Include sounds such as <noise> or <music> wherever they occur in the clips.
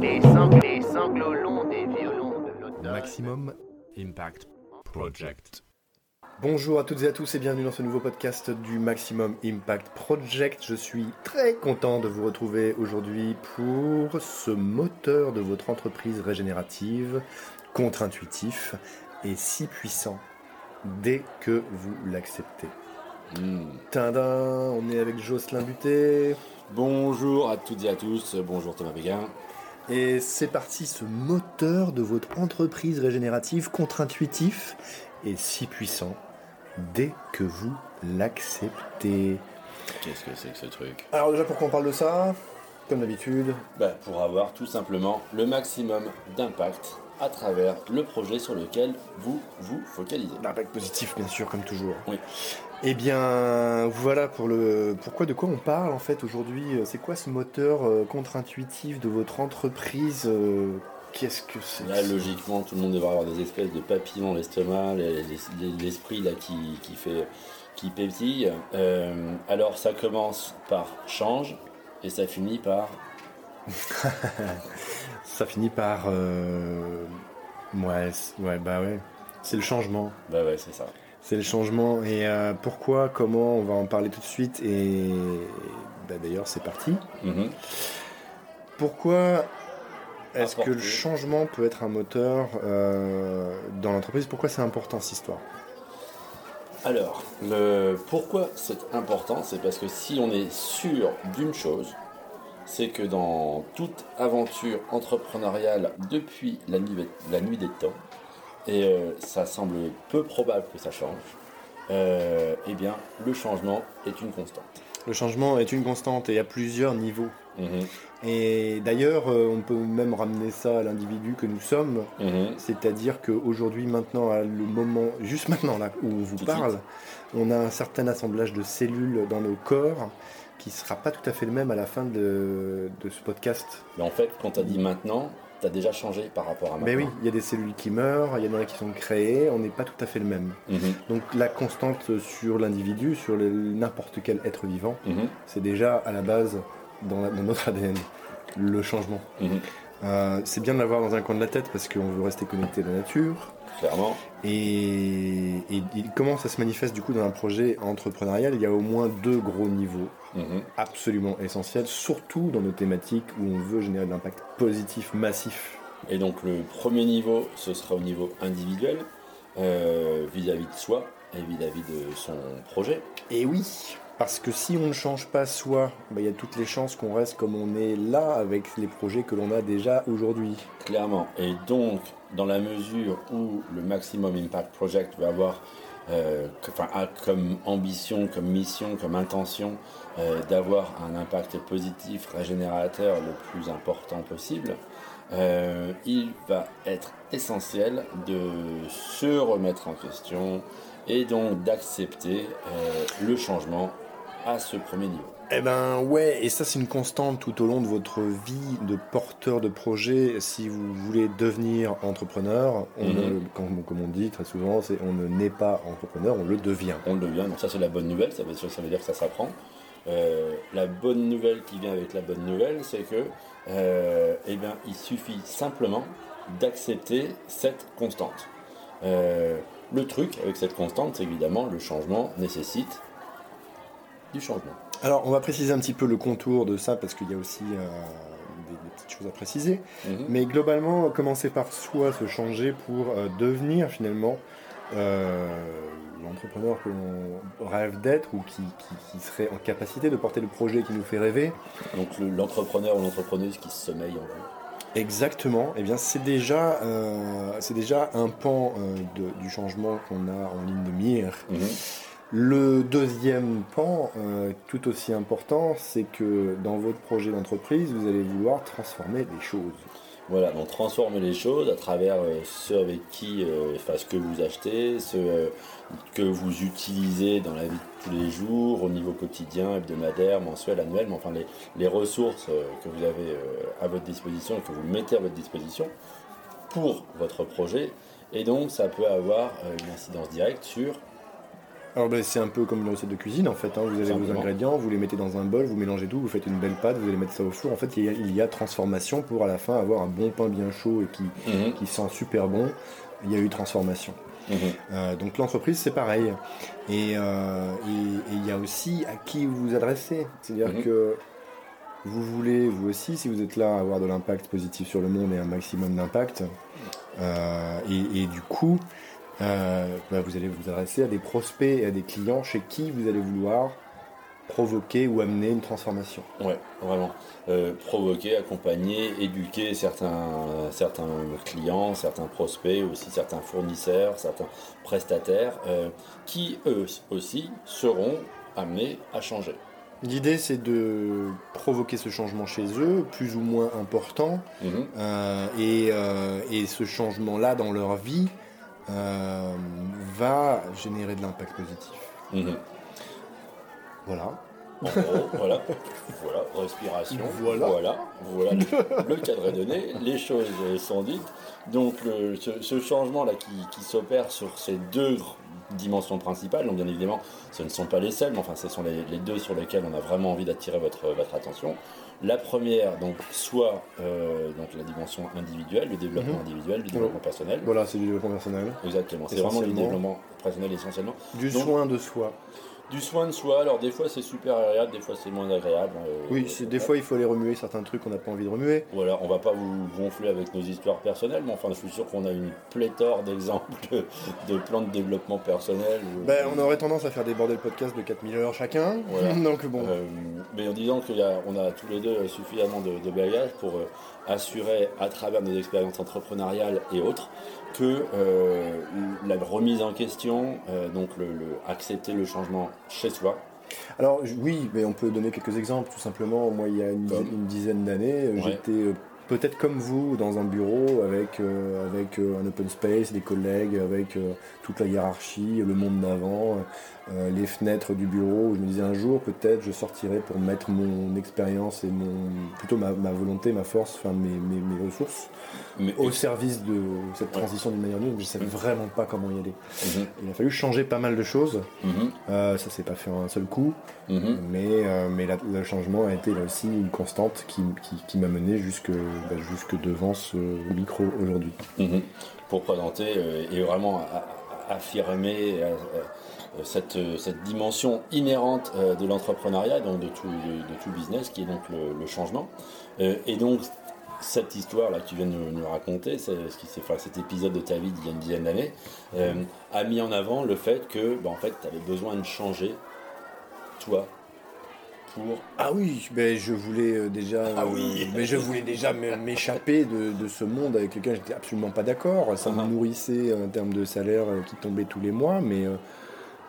Les, sang- les sanglots longs des violons de l'automne. Maximum Impact Project. Bonjour à toutes et à tous et bienvenue dans ce nouveau podcast du Maximum Impact Project. Je suis très content de vous retrouver aujourd'hui pour ce moteur de votre entreprise régénérative, contre-intuitif et si puissant dès que vous l'acceptez. Tadam, on est avec Jocelyn Buté Bonjour à toutes et à tous, bonjour Thomas Béguin. et c'est parti ce moteur de votre entreprise régénérative, contre-intuitif et si puissant dès que vous l'acceptez. Qu'est-ce que c'est que ce truc? Alors déjà pourquoi on parle de ça Comme d'habitude, bah, Pour avoir tout simplement le maximum d'impact à travers le projet sur lequel vous vous focalisez. l'impact positif bien sûr comme toujours. Oui. Eh bien voilà pour le pourquoi de quoi on parle en fait aujourd'hui. C'est quoi ce moteur euh, contre-intuitif de votre entreprise euh, Qu'est-ce que c'est Là, logiquement, tout le monde devrait avoir des espèces de papillons dans l'estomac, les- les- l'esprit là qui, qui fait qui pétille. Euh, alors, ça commence par change et ça finit par <laughs> Ça finit par euh, ouais, ouais bah ouais. C'est le changement. bah ouais, c'est ça. C'est le changement. Et euh, pourquoi, comment, on va en parler tout de suite. Et bah, d'ailleurs c'est parti. Mhm. Pourquoi est-ce que le changement peut être un moteur euh, dans l'entreprise? Pourquoi c'est important cette histoire? Alors, le pourquoi c'est important, c'est parce que si on est sûr d'une chose, c'est que dans toute aventure entrepreneuriale depuis la nuit, la nuit des temps, et euh, ça semble peu probable que ça change, euh, eh bien, le changement est une constante. Le changement est une constante et à plusieurs niveaux. Mhm, Et d'ailleurs, euh, on peut même ramener ça à l'individu que nous sommes. mhm. C'est-à-dire qu'aujourd'hui, maintenant, à le moment, juste maintenant là où on vous Tout parle, on a un certain assemblage de cellules dans nos corps qui sera pas tout à fait le même à la fin de, de ce podcast. Mais en fait, quand tu as dit maintenant, tu as déjà changé par rapport à maintenant. Mais oui, il y a des cellules qui meurent, il y en a qui sont créées, on n'est pas tout à fait le même. Mhm, Donc la constante sur l'individu, sur n'importe quel être vivant, mhm, c'est déjà à la base dans, la- dans notre ADN, le changement. mhm. Euh, c'est bien de l'avoir dans un coin de la tête parce qu'on veut rester connecté à la nature. Clairement. Et, et- et comment ça se manifeste du coup dans un projet entrepreneurial? Il y a au moins deux gros niveaux Mhm. absolument essentiels, surtout dans nos thématiques où on veut générer de l'impact positif massif. Et donc le premier niveau, ce sera au niveau individuel, euh, vis-à-vis de soi et vis-à-vis de son projet. Et oui, parce que si on ne change pas soi, bah, il y a toutes les chances qu'on reste comme on est là avec les projets que l'on a déjà aujourd'hui. Clairement. Et donc, dans la mesure où le Maximum Impact Project va avoir euh, a comme ambition, comme mission, comme intention euh, d'avoir un impact positif, régénérateur le plus important possible, euh, il va être essentiel de se remettre en question et donc d'accepter le changement à ce premier niveau. Eh ben ouais, et ça c'est une constante tout au long de votre vie de porteur de projet. Si vous voulez devenir entrepreneur, on Mhm. ne- comme, comme on dit très souvent, c'est on ne naît pas entrepreneur, on le devient. on le devient. Donc ça c'est la bonne nouvelle, ça veut, ça veut dire que ça s'apprend. Euh, la bonne nouvelle qui vient avec la bonne nouvelle, c'est que euh, eh bien, il suffit simplement d'accepter cette constante. Euh, le truc avec cette constante, c'est évidemment le changement nécessite du changement. Alors on va préciser un petit peu le contour de ça parce qu'il y a aussi euh, des, des petites choses à préciser. Mhm. Mais globalement, commencer par soi, se changer pour euh, devenir finalement euh, l'entrepreneur que l'on rêve d'être ou qui, qui- qui serait en capacité de porter le projet qui nous fait rêver. Donc le- l'entrepreneur ou l'entrepreneuse qui se sommeille en vous. Exactement. Eh bien, c'est déjà, c'est déjà un pan de- du changement qu'on a en ligne de mire. Mhm. Le deuxième pan, euh, tout aussi important, c'est que dans votre projet d'entreprise, vous allez vouloir transformer les choses. Voilà, donc transformer les choses à travers euh, ceux avec qui, euh, enfin ce que vous achetez, ce euh, que vous utilisez dans la vie de tous les jours, au niveau quotidien, hebdomadaire, mensuel, annuel, mais enfin les, ressources que vous avez à votre disposition et que vous mettez à votre disposition pour votre projet. Et donc ça peut avoir une incidence directe sur Alors ben, c'est un peu comme une recette de cuisine en fait. hein. Vous avez vos ingrédients, vous les mettez dans un bol, vous mélangez tout, vous faites une belle pâte, vous allez mettre ça au four. En fait, il y a, il y a transformation pour à la fin avoir un bon pain bien chaud et qui, Mhm, qui sent super bon. Il y a eu transformation. mhm. Euh, donc l'entreprise c'est pareil. Et euh, et- il y a aussi à qui vous vous adressez. C'est-à-dire Mhm. que vous voulez, vous aussi, si vous êtes là, avoir de l'impact positif sur le monde et un maximum d'impact. Euh, et, et du coup, euh, bah, vous allez vous adresser à des prospects et à des clients chez qui vous allez vouloir provoquer ou amener une transformation. Ouais, vraiment. Euh, provoquer, accompagner, éduquer certains, certains clients, certains prospects, aussi certains fournisseurs, certains prestataires, euh, qui eux aussi seront amenés à changer. L'idée c'est de provoquer ce changement chez eux, plus ou moins important, Mhm. Euh, et, euh, et ce changement-là dans leur vie euh, va générer de l'impact positif. Mhm. Voilà. En gros, voilà, voilà, respiration, Voilà. voilà, voilà, le, le cadre est donné, les choses sont dites. Donc le- ce, ce changement-là qui, qui s'opère sur ces deux dimensions principales, donc bien évidemment ce ne sont pas les seules, mais enfin ce sont les, les deux sur lesquelles on a vraiment envie d'attirer votre, votre attention. La première, donc soit euh, donc la dimension individuelle, le développement Mhm. individuel, le développement personnel. Voilà, c'est du développement personnel. Exactement, c'est vraiment le Essentiellement. développement personnel essentiellement. Du Donc- soin de soi. Du soin de soi, alors des fois c'est super agréable, des fois c'est moins agréable. euh, Oui, c'est des fois il faut aller remuer certains trucs qu'on n'a pas envie de remuer. Voilà, on va pas vous gonfler avec nos histoires personnelles, mais enfin je suis sûr qu'on a une pléthore d'exemples de, plans de développement personnel. Ben, on aurait tendance à faire des bordels podcasts de 4000 heures chacun. Voilà. <laughs> Donc bon. Euh, mais en disant qu'on a tous les deux suffisamment de, de bagages pour euh, assurer à travers nos expériences entrepreneuriales et autres que euh, la remise en question, euh, donc le, le- accepter le changement chez soi, Alors oui, mais on peut donner quelques exemples. Tout simplement, moi il y a une, dizaine- une dizaine d'années, euh, Ouais. j'étais peut-être comme vous dans un bureau avec, euh, avec un open space, des collègues, avec toute la hiérarchie, le monde d'avant, euh, les fenêtres du bureau. Où je me disais un jour peut-être je sortirai pour mettre mon expérience et mon plutôt ma, ma volonté, ma force, enfin mes, mes, mes ressources mais au service de cette transition d'une manière ou d'une autre. Je savais vraiment pas comment y aller. Mhm, Il a fallu changer pas mal de choses. mhm, Euh, ça s'est pas fait en un seul coup. mhm. Mais, euh, mais la- le changement a été là aussi une constante qui, qui, qui m'a mené jusque, bah, jusque devant ce micro aujourd'hui. Mhm. pour présenter et vraiment affirmer cette, euh, cette dimension inhérente euh, de l'entrepreneuriat, donc de tout, de, de tout business, qui est donc le, le changement. Euh, et donc, cette histoire-là que tu viens de nous, nous raconter, c'est ce qui s'est, enfin, cet épisode de ta vie d'il y a une dizaine d'années, euh, a mis en avant le fait que, bah, en fait, tu avais besoin de changer, toi, pour Ah oui, ben je voulais euh, déjà, Ah euh, oui. mais je voulais déjà m'échapper de, de ce monde avec lequel j'étais absolument pas d'accord. Ça me Mhm. nourrissait en termes de salaire euh, qui tombait tous les mois, mais, euh,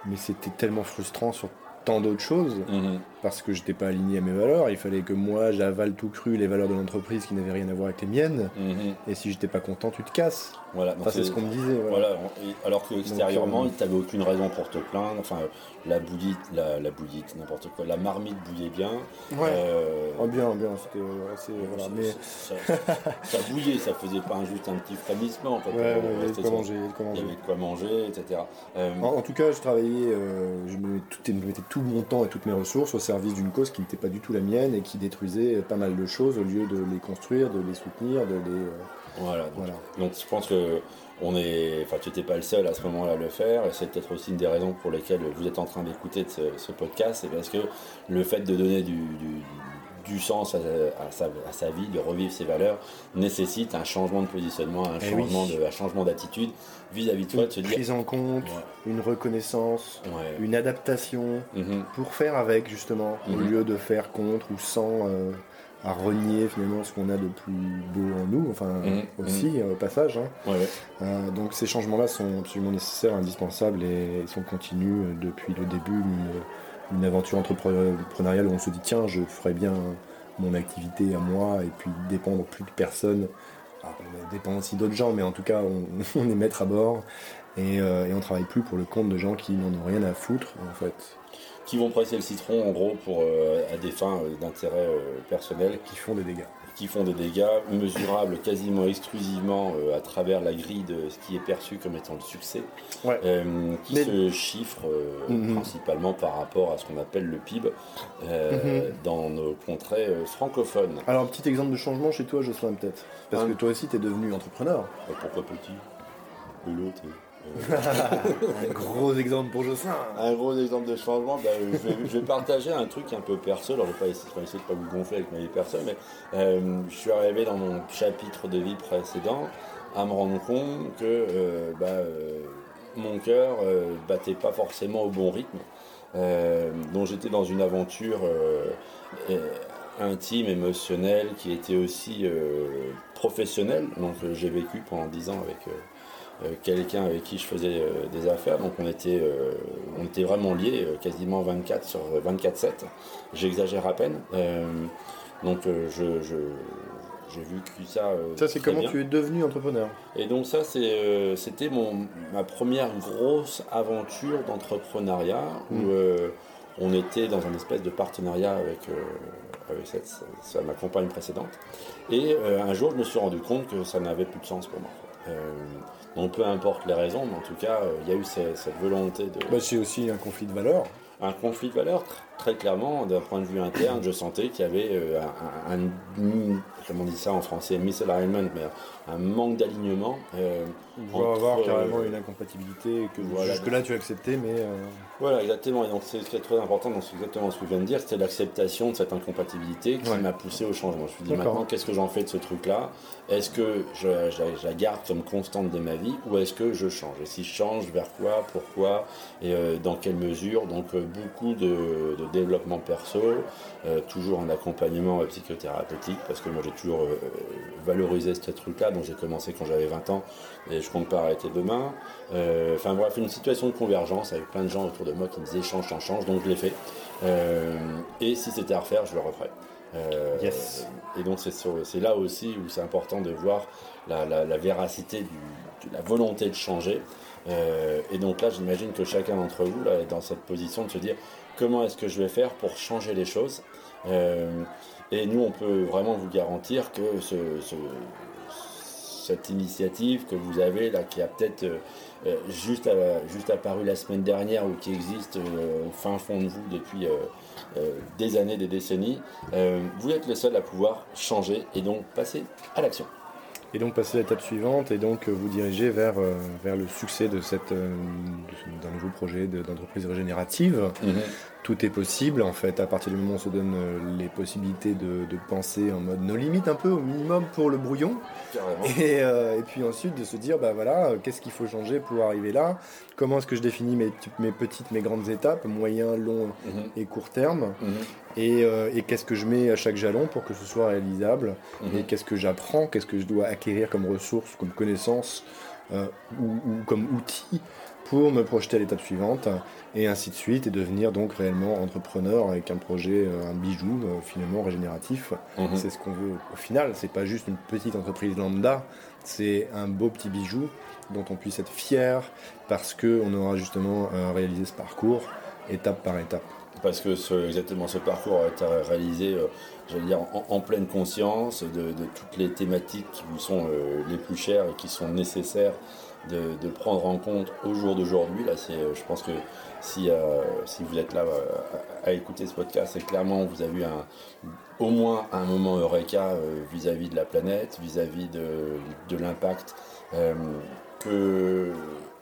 mais c'était tellement frustrant sur tant d'autres choses Mhm. parce que j'étais pas aligné à mes valeurs. Il fallait que moi j'avale tout cru les valeurs de l'entreprise qui n'avaient rien à voir avec les miennes. Mhm. Et si j'étais pas content, tu te casses. Voilà, donc Enfin, c'est ce qu'on me disait. Voilà. Voilà, alors que extérieurement, euh, tu n'avais aucune raison pour te plaindre. Enfin, la bouillite, la, n'importe quoi, la marmite bouillait bien. Ouais. Euh, Oh, bien, bien, c'était euh, assez. voilà. ça, Mais ça- ça bouillait, ça faisait pas un- juste un petit frémissement. En fait. ouais, Euh, ouais, il y avait de quoi manger, il quoi Il etc. Euh, En, en tout cas, je travaillais, euh, je me, tout, je mettais tout mon temps et toutes mes ressources au service d'une cause qui n'était pas du tout la mienne et qui détruisait pas mal de choses au lieu de les construire, de les soutenir, de les. Voilà, donc, voilà. donc je pense que on est, enfin, tu n'étais pas le seul à ce moment-là à le faire, et c'est peut-être aussi une des raisons pour lesquelles vous êtes en train d'écouter ce, ce podcast, c'est parce que le fait de donner du, du- du sens à, à sa, à sa vie, de revivre ses valeurs, nécessite un changement de positionnement, un Eh changement oui. de, un changement d'attitude vis-à-vis de toi, de se dire, prise en compte, Ouais. une reconnaissance, ouais, une adaptation mhm, pour faire avec justement, au Mhm. lieu de faire contre ou sans. euh, à renier finalement ce qu'on a de plus beau en nous, enfin Mhm. aussi euh, au passage. hein. ouais, ouais. Euh, donc ces changements-là sont absolument nécessaires, indispensables et ils sont continus euh, depuis le début une, une aventure entrepreneuriale où on se dit tiens je ferais bien mon activité à moi et puis dépendre plus de personne. Alors, on dépend aussi d'autres gens mais en tout cas on, <laughs> on est maître à bord et, euh, et on travaille plus pour le compte de gens qui n'en ont rien à foutre en fait, qui vont presser le citron en gros pour euh, à des fins euh, d'intérêt euh, personnel qui font des dégâts. qui font des dégâts mesurables quasiment exclusivement à travers la grille de ce qui est perçu comme étant le succès, Ouais. qui Mais- se chiffre Mhm. principalement par rapport à ce qu'on appelle le PIB Mhm. dans nos contrées francophones. Alors, un petit exemple de changement chez toi, Jocelyn, peut-être Parce Hein que toi aussi, tu es devenu entrepreneur. Euh, Pourquoi petit? L'autre. Un gros exemple pour Jocelyn. Un gros exemple de changement, euh, je, vais, partager un truc un peu perso. Alors, je vais pas essayer, vais essayer de pas vous gonfler avec ma vie perso, mais euh, je suis arrivé dans mon chapitre de vie précédent à me rendre compte que euh, bah, euh, mon cœur battait pas forcément au bon rythme. Donc, j'étais dans une aventure intime, émotionnelle, qui était aussi professionnelle. Donc, j'ai vécu pendant 10 ans avec. Euh, quelqu'un avec qui je faisais euh, des affaires. Donc on était, euh, on était vraiment liés, quasiment 24 sur 24-7. J'exagère à peine. Donc je, je- j'ai vécu ça. euh, Ça, c'est comment bien. tu es devenu entrepreneur? Et donc ça, c'est, euh, c'était mon, ma première grosse aventure d'entrepreneuriat où Mm. euh, on était dans un espèce de partenariat avec, avec cette, ça, ma compagne précédente. Et un jour, je me suis rendu compte que ça n'avait plus de sens pour moi. Donc peu importe les raisons, mais en tout cas, euh, il y a eu cette, cette volonté de... bah, C'est aussi un conflit de valeurs. Un conflit de valeurs, tr- très clairement, d'un point de vue interne, je sentais qu'il y avait euh, un, comment on dit ça en français, misalignment, mais un manque d'alignement. euh, On va avoir euh, carrément une incompatibilité que voilà. jusque-là tu as accepté, mais euh, Voilà, exactement. Et donc, c'est ce qui est très important, donc c'est exactement ce que je viens de dire, c'était l'acceptation de cette incompatibilité qui Ouais. m'a poussé au changement. Je me suis dit, maintenant, qu'est-ce que j'en fais de ce truc-là? Est-ce que je, je- je la garde comme constante de ma vie ou est-ce que je change? Et si je change, vers quoi? Pourquoi? Et euh, dans quelle mesure? Donc, euh, beaucoup de, de développement perso, euh, toujours en accompagnement psychothérapeutique, parce que moi, j'ai toujours euh, valorisé ce truc-là. Donc, j'ai commencé quand j'avais 20 ans et je compte pas arrêter demain. Euh, Enfin bref, une situation de convergence avec plein de gens autour de moi qui me disaient change, change, change, donc je l'ai fait. Et si c'était à refaire, je le referais. Euh, Yes. Et donc c'est là aussi où c'est important de voir la, la- la véracité du- de la volonté de changer. Euh, et donc là, j'imagine que chacun d'entre vous là, est dans cette position de se dire comment est-ce que je vais faire pour changer les choses. Euh, et nous, on peut vraiment vous garantir que ce, ce- cette initiative que vous avez là, qui a peut-être euh, juste, juste apparu la semaine dernière ou qui existe au fin fond de vous depuis des années, des décennies, vous êtes le seul à pouvoir changer et donc passer à l'action. Et donc passer à l'étape suivante et donc euh, vous diriger vers, euh, vers le succès de cette euh, d'un nouveau projet de- d'entreprise régénérative. Tout est possible en fait à partir du moment où on se donne les possibilités de, de penser en mode no limite un peu au minimum pour le brouillon et, euh, et puis ensuite de se dire bah voilà qu'est-ce qu'il faut changer pour arriver là? Comment est-ce que je définis mes, mes petites mes grandes étapes moyen long Mhm. et court terme? Mhm. et, euh, et qu'est-ce que je mets à chaque jalon pour que ce soit réalisable? Mhm. et qu'est-ce que j'apprends, qu'est-ce que je dois acquérir comme ressources, comme connaissances euh, ou, ou comme outils pour me projeter à l'étape suivante et ainsi de suite et devenir donc réellement entrepreneur avec un projet, euh, un bijou euh, finalement régénératif. Mhm. C'est ce qu'on veut au final, c'est pas juste une petite entreprise lambda, c'est un beau petit bijou dont on puisse être fier parce que on aura justement euh, réalisé ce parcours étape par étape. Parce que ce, exactement ce parcours a été réalisé, euh, j'allais dire, en, pleine conscience de, toutes les thématiques qui vous sont euh, les plus chères et qui sont nécessaires de, prendre en compte au jour d'aujourd'hui. Là, c'est, euh, je pense que si, si vous êtes là à, écouter ce podcast, c'est clairement vous avez eu un, au moins un moment eureka vis-à-vis de la planète, vis-à-vis de, l'impact que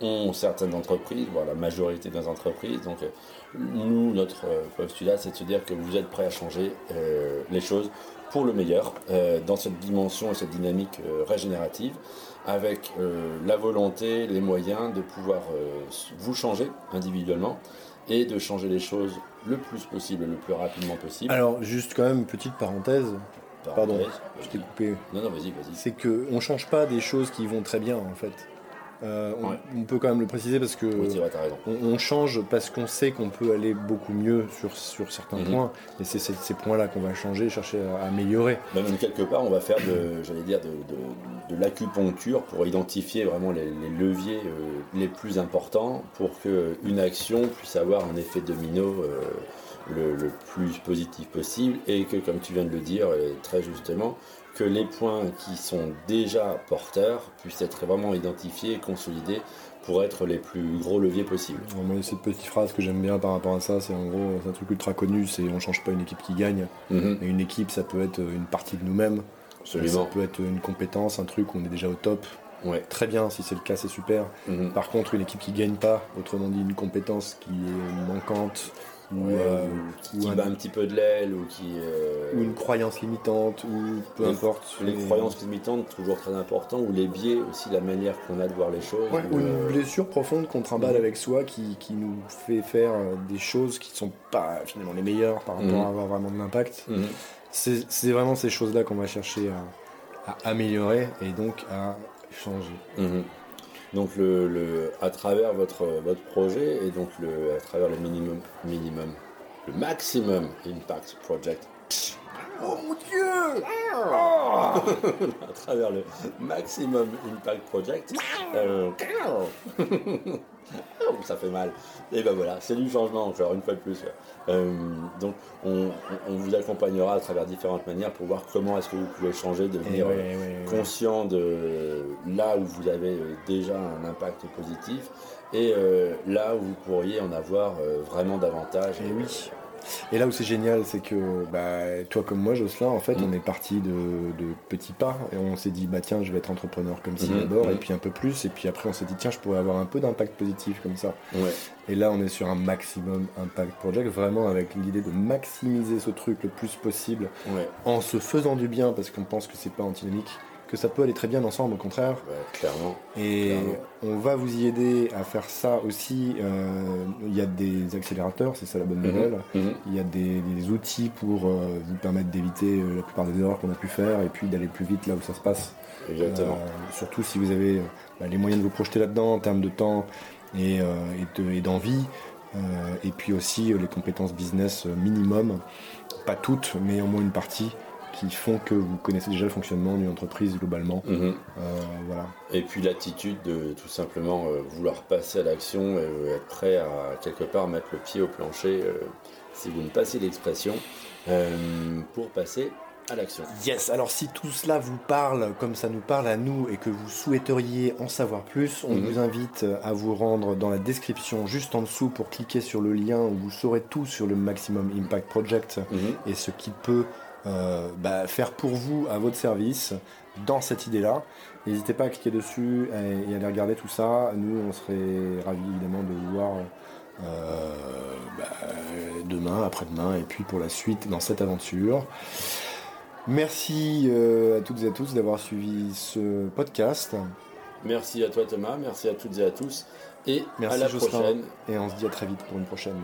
ont certaines entreprises, voire la majorité des entreprises. Donc, euh, nous, notre euh, postulat, c'est de se dire que vous êtes prêts à changer euh, les choses pour le meilleur euh, dans cette dimension et cette dynamique euh, régénérative, avec la volonté, les moyens de pouvoir vous changer individuellement et de changer les choses le plus possible, le plus rapidement possible. Alors juste quand même petite parenthèse, pardon, Parenthèse, je t'ai coupé. Non, non, vas-y, vas-y. c'est que on change pas des choses qui vont très bien en fait. Euh, on, Ouais. on peut quand même le préciser parce que Oui, vrai, on, on change parce qu'on sait qu'on peut aller beaucoup mieux sur, sur certains Mhm. points et c'est ces points-là qu'on va changer, chercher à améliorer. Même quelque part, on va faire de, j'allais dire, de, de- de l'acupuncture pour identifier vraiment les, les leviers euh, les plus importants pour qu'une action puisse avoir un effet domino euh, le, le plus positif possible et que, comme tu viens de le dire euh, très justement, que les points qui sont déjà porteurs puissent être vraiment identifiés et consolidés pour être les plus gros leviers possibles. Moi, cette petite phrase que j'aime bien par rapport à ça, c'est en gros c'est un truc ultra connu, c'est on change pas une équipe qui gagne. Mhm, Et une équipe, ça peut être une partie de nous-mêmes. Ça absolument. peut être une compétence, un truc où on est déjà au top. Ouais. Très bien, si c'est le cas, c'est super. Mhm. Par contre, une équipe qui gagne pas, autrement dit une compétence qui est manquante, ou, Ouais, ou qui, bat un petit peu de l'aile ou qui euh, ou une croyance limitante, ou peu Les- importe. les croyances limitantes toujours très important ou les biais aussi la manière qu'on a de voir les choses Ouais, ou, une blessure profonde qu'on trimballe Mhm. avec soi qui, qui nous fait faire euh, des choses qui sont pas finalement les meilleures par rapport Mhm. à avoir vraiment de l'impact. mhm. C'est vraiment ces choses-là qu'on va chercher à, à améliorer et donc à changer. Mhm. Donc le, le- à travers votre, projet et donc le, à travers le minimum, minimum, le maximum impact project. Oh mon dieu <laughs> à travers le maximum impact project. euh, <laughs> oh, ça fait mal. Et ben voilà, c'est du changement encore une fois de plus. Euh, donc on, vous accompagnera à travers différentes manières pour voir comment est-ce que vous pouvez changer, devenir ouais, euh, ouais, ouais. conscient de là où vous avez déjà un impact positif et euh, là où vous pourriez en avoir euh, vraiment davantage. Et oui. Et là où c'est génial, c'est que bah, toi comme moi, Jocelyn, en fait, Mhm. on est parti de, de petits pas et on s'est dit bah tiens, je vais être entrepreneur comme ci Mhm, d'abord, et puis un peu plus, et puis après on s'est dit tiens, je pourrais avoir un peu d'impact positif comme ça. Ouais. Et là, on est sur un maximum impact project, vraiment avec l'idée de maximiser ce truc le plus possible Ouais, en se faisant du bien, parce qu'on pense que c'est pas antinomique, que ça peut aller très bien ensemble, au contraire. ouais, clairement. Et Clairement. on va vous y aider à faire ça aussi. Euh, Il y a des accélérateurs, c'est ça la bonne Mhm, nouvelle. mhm. Il y a des, des outils pour euh, vous permettre d'éviter euh, la plupart des erreurs qu'on a pu faire et puis d'aller plus vite là où ça se passe. Exactement. Euh, surtout si vous avez bah, les moyens de vous projeter là-dedans en termes de temps et, euh, et de- et d'envie. Et puis aussi les compétences business minimum, pas toutes, mais au moins une partie, qui font que vous connaissez déjà le fonctionnement d'une entreprise globalement. Mhm. Euh, voilà. Et puis l'attitude de tout simplement euh, vouloir passer à l'action et euh, être prêt à quelque part mettre le pied au plancher, euh, si vous me passez l'expression, euh, pour passer à l'action. Yes, alors si tout cela vous parle comme ça nous parle à nous et que vous souhaiteriez en savoir plus, on Mhm. vous invite à vous rendre dans la description juste en dessous pour cliquer sur le lien où vous saurez tout sur le Maximum Impact Project Mhm. et ce qu'il peut bah, faire pour vous à votre service dans cette idée-là. N'hésitez pas à cliquer dessus et, à aller regarder tout ça. Nous, on serait ravis évidemment de vous voir euh, bah, demain, après-demain et puis pour la suite dans cette aventure. Merci euh, à toutes et à tous d'avoir suivi ce podcast Merci à toi Thomas, merci à toutes et à tous, et Merci à la prochaine. et on se dit à très vite pour une prochaine.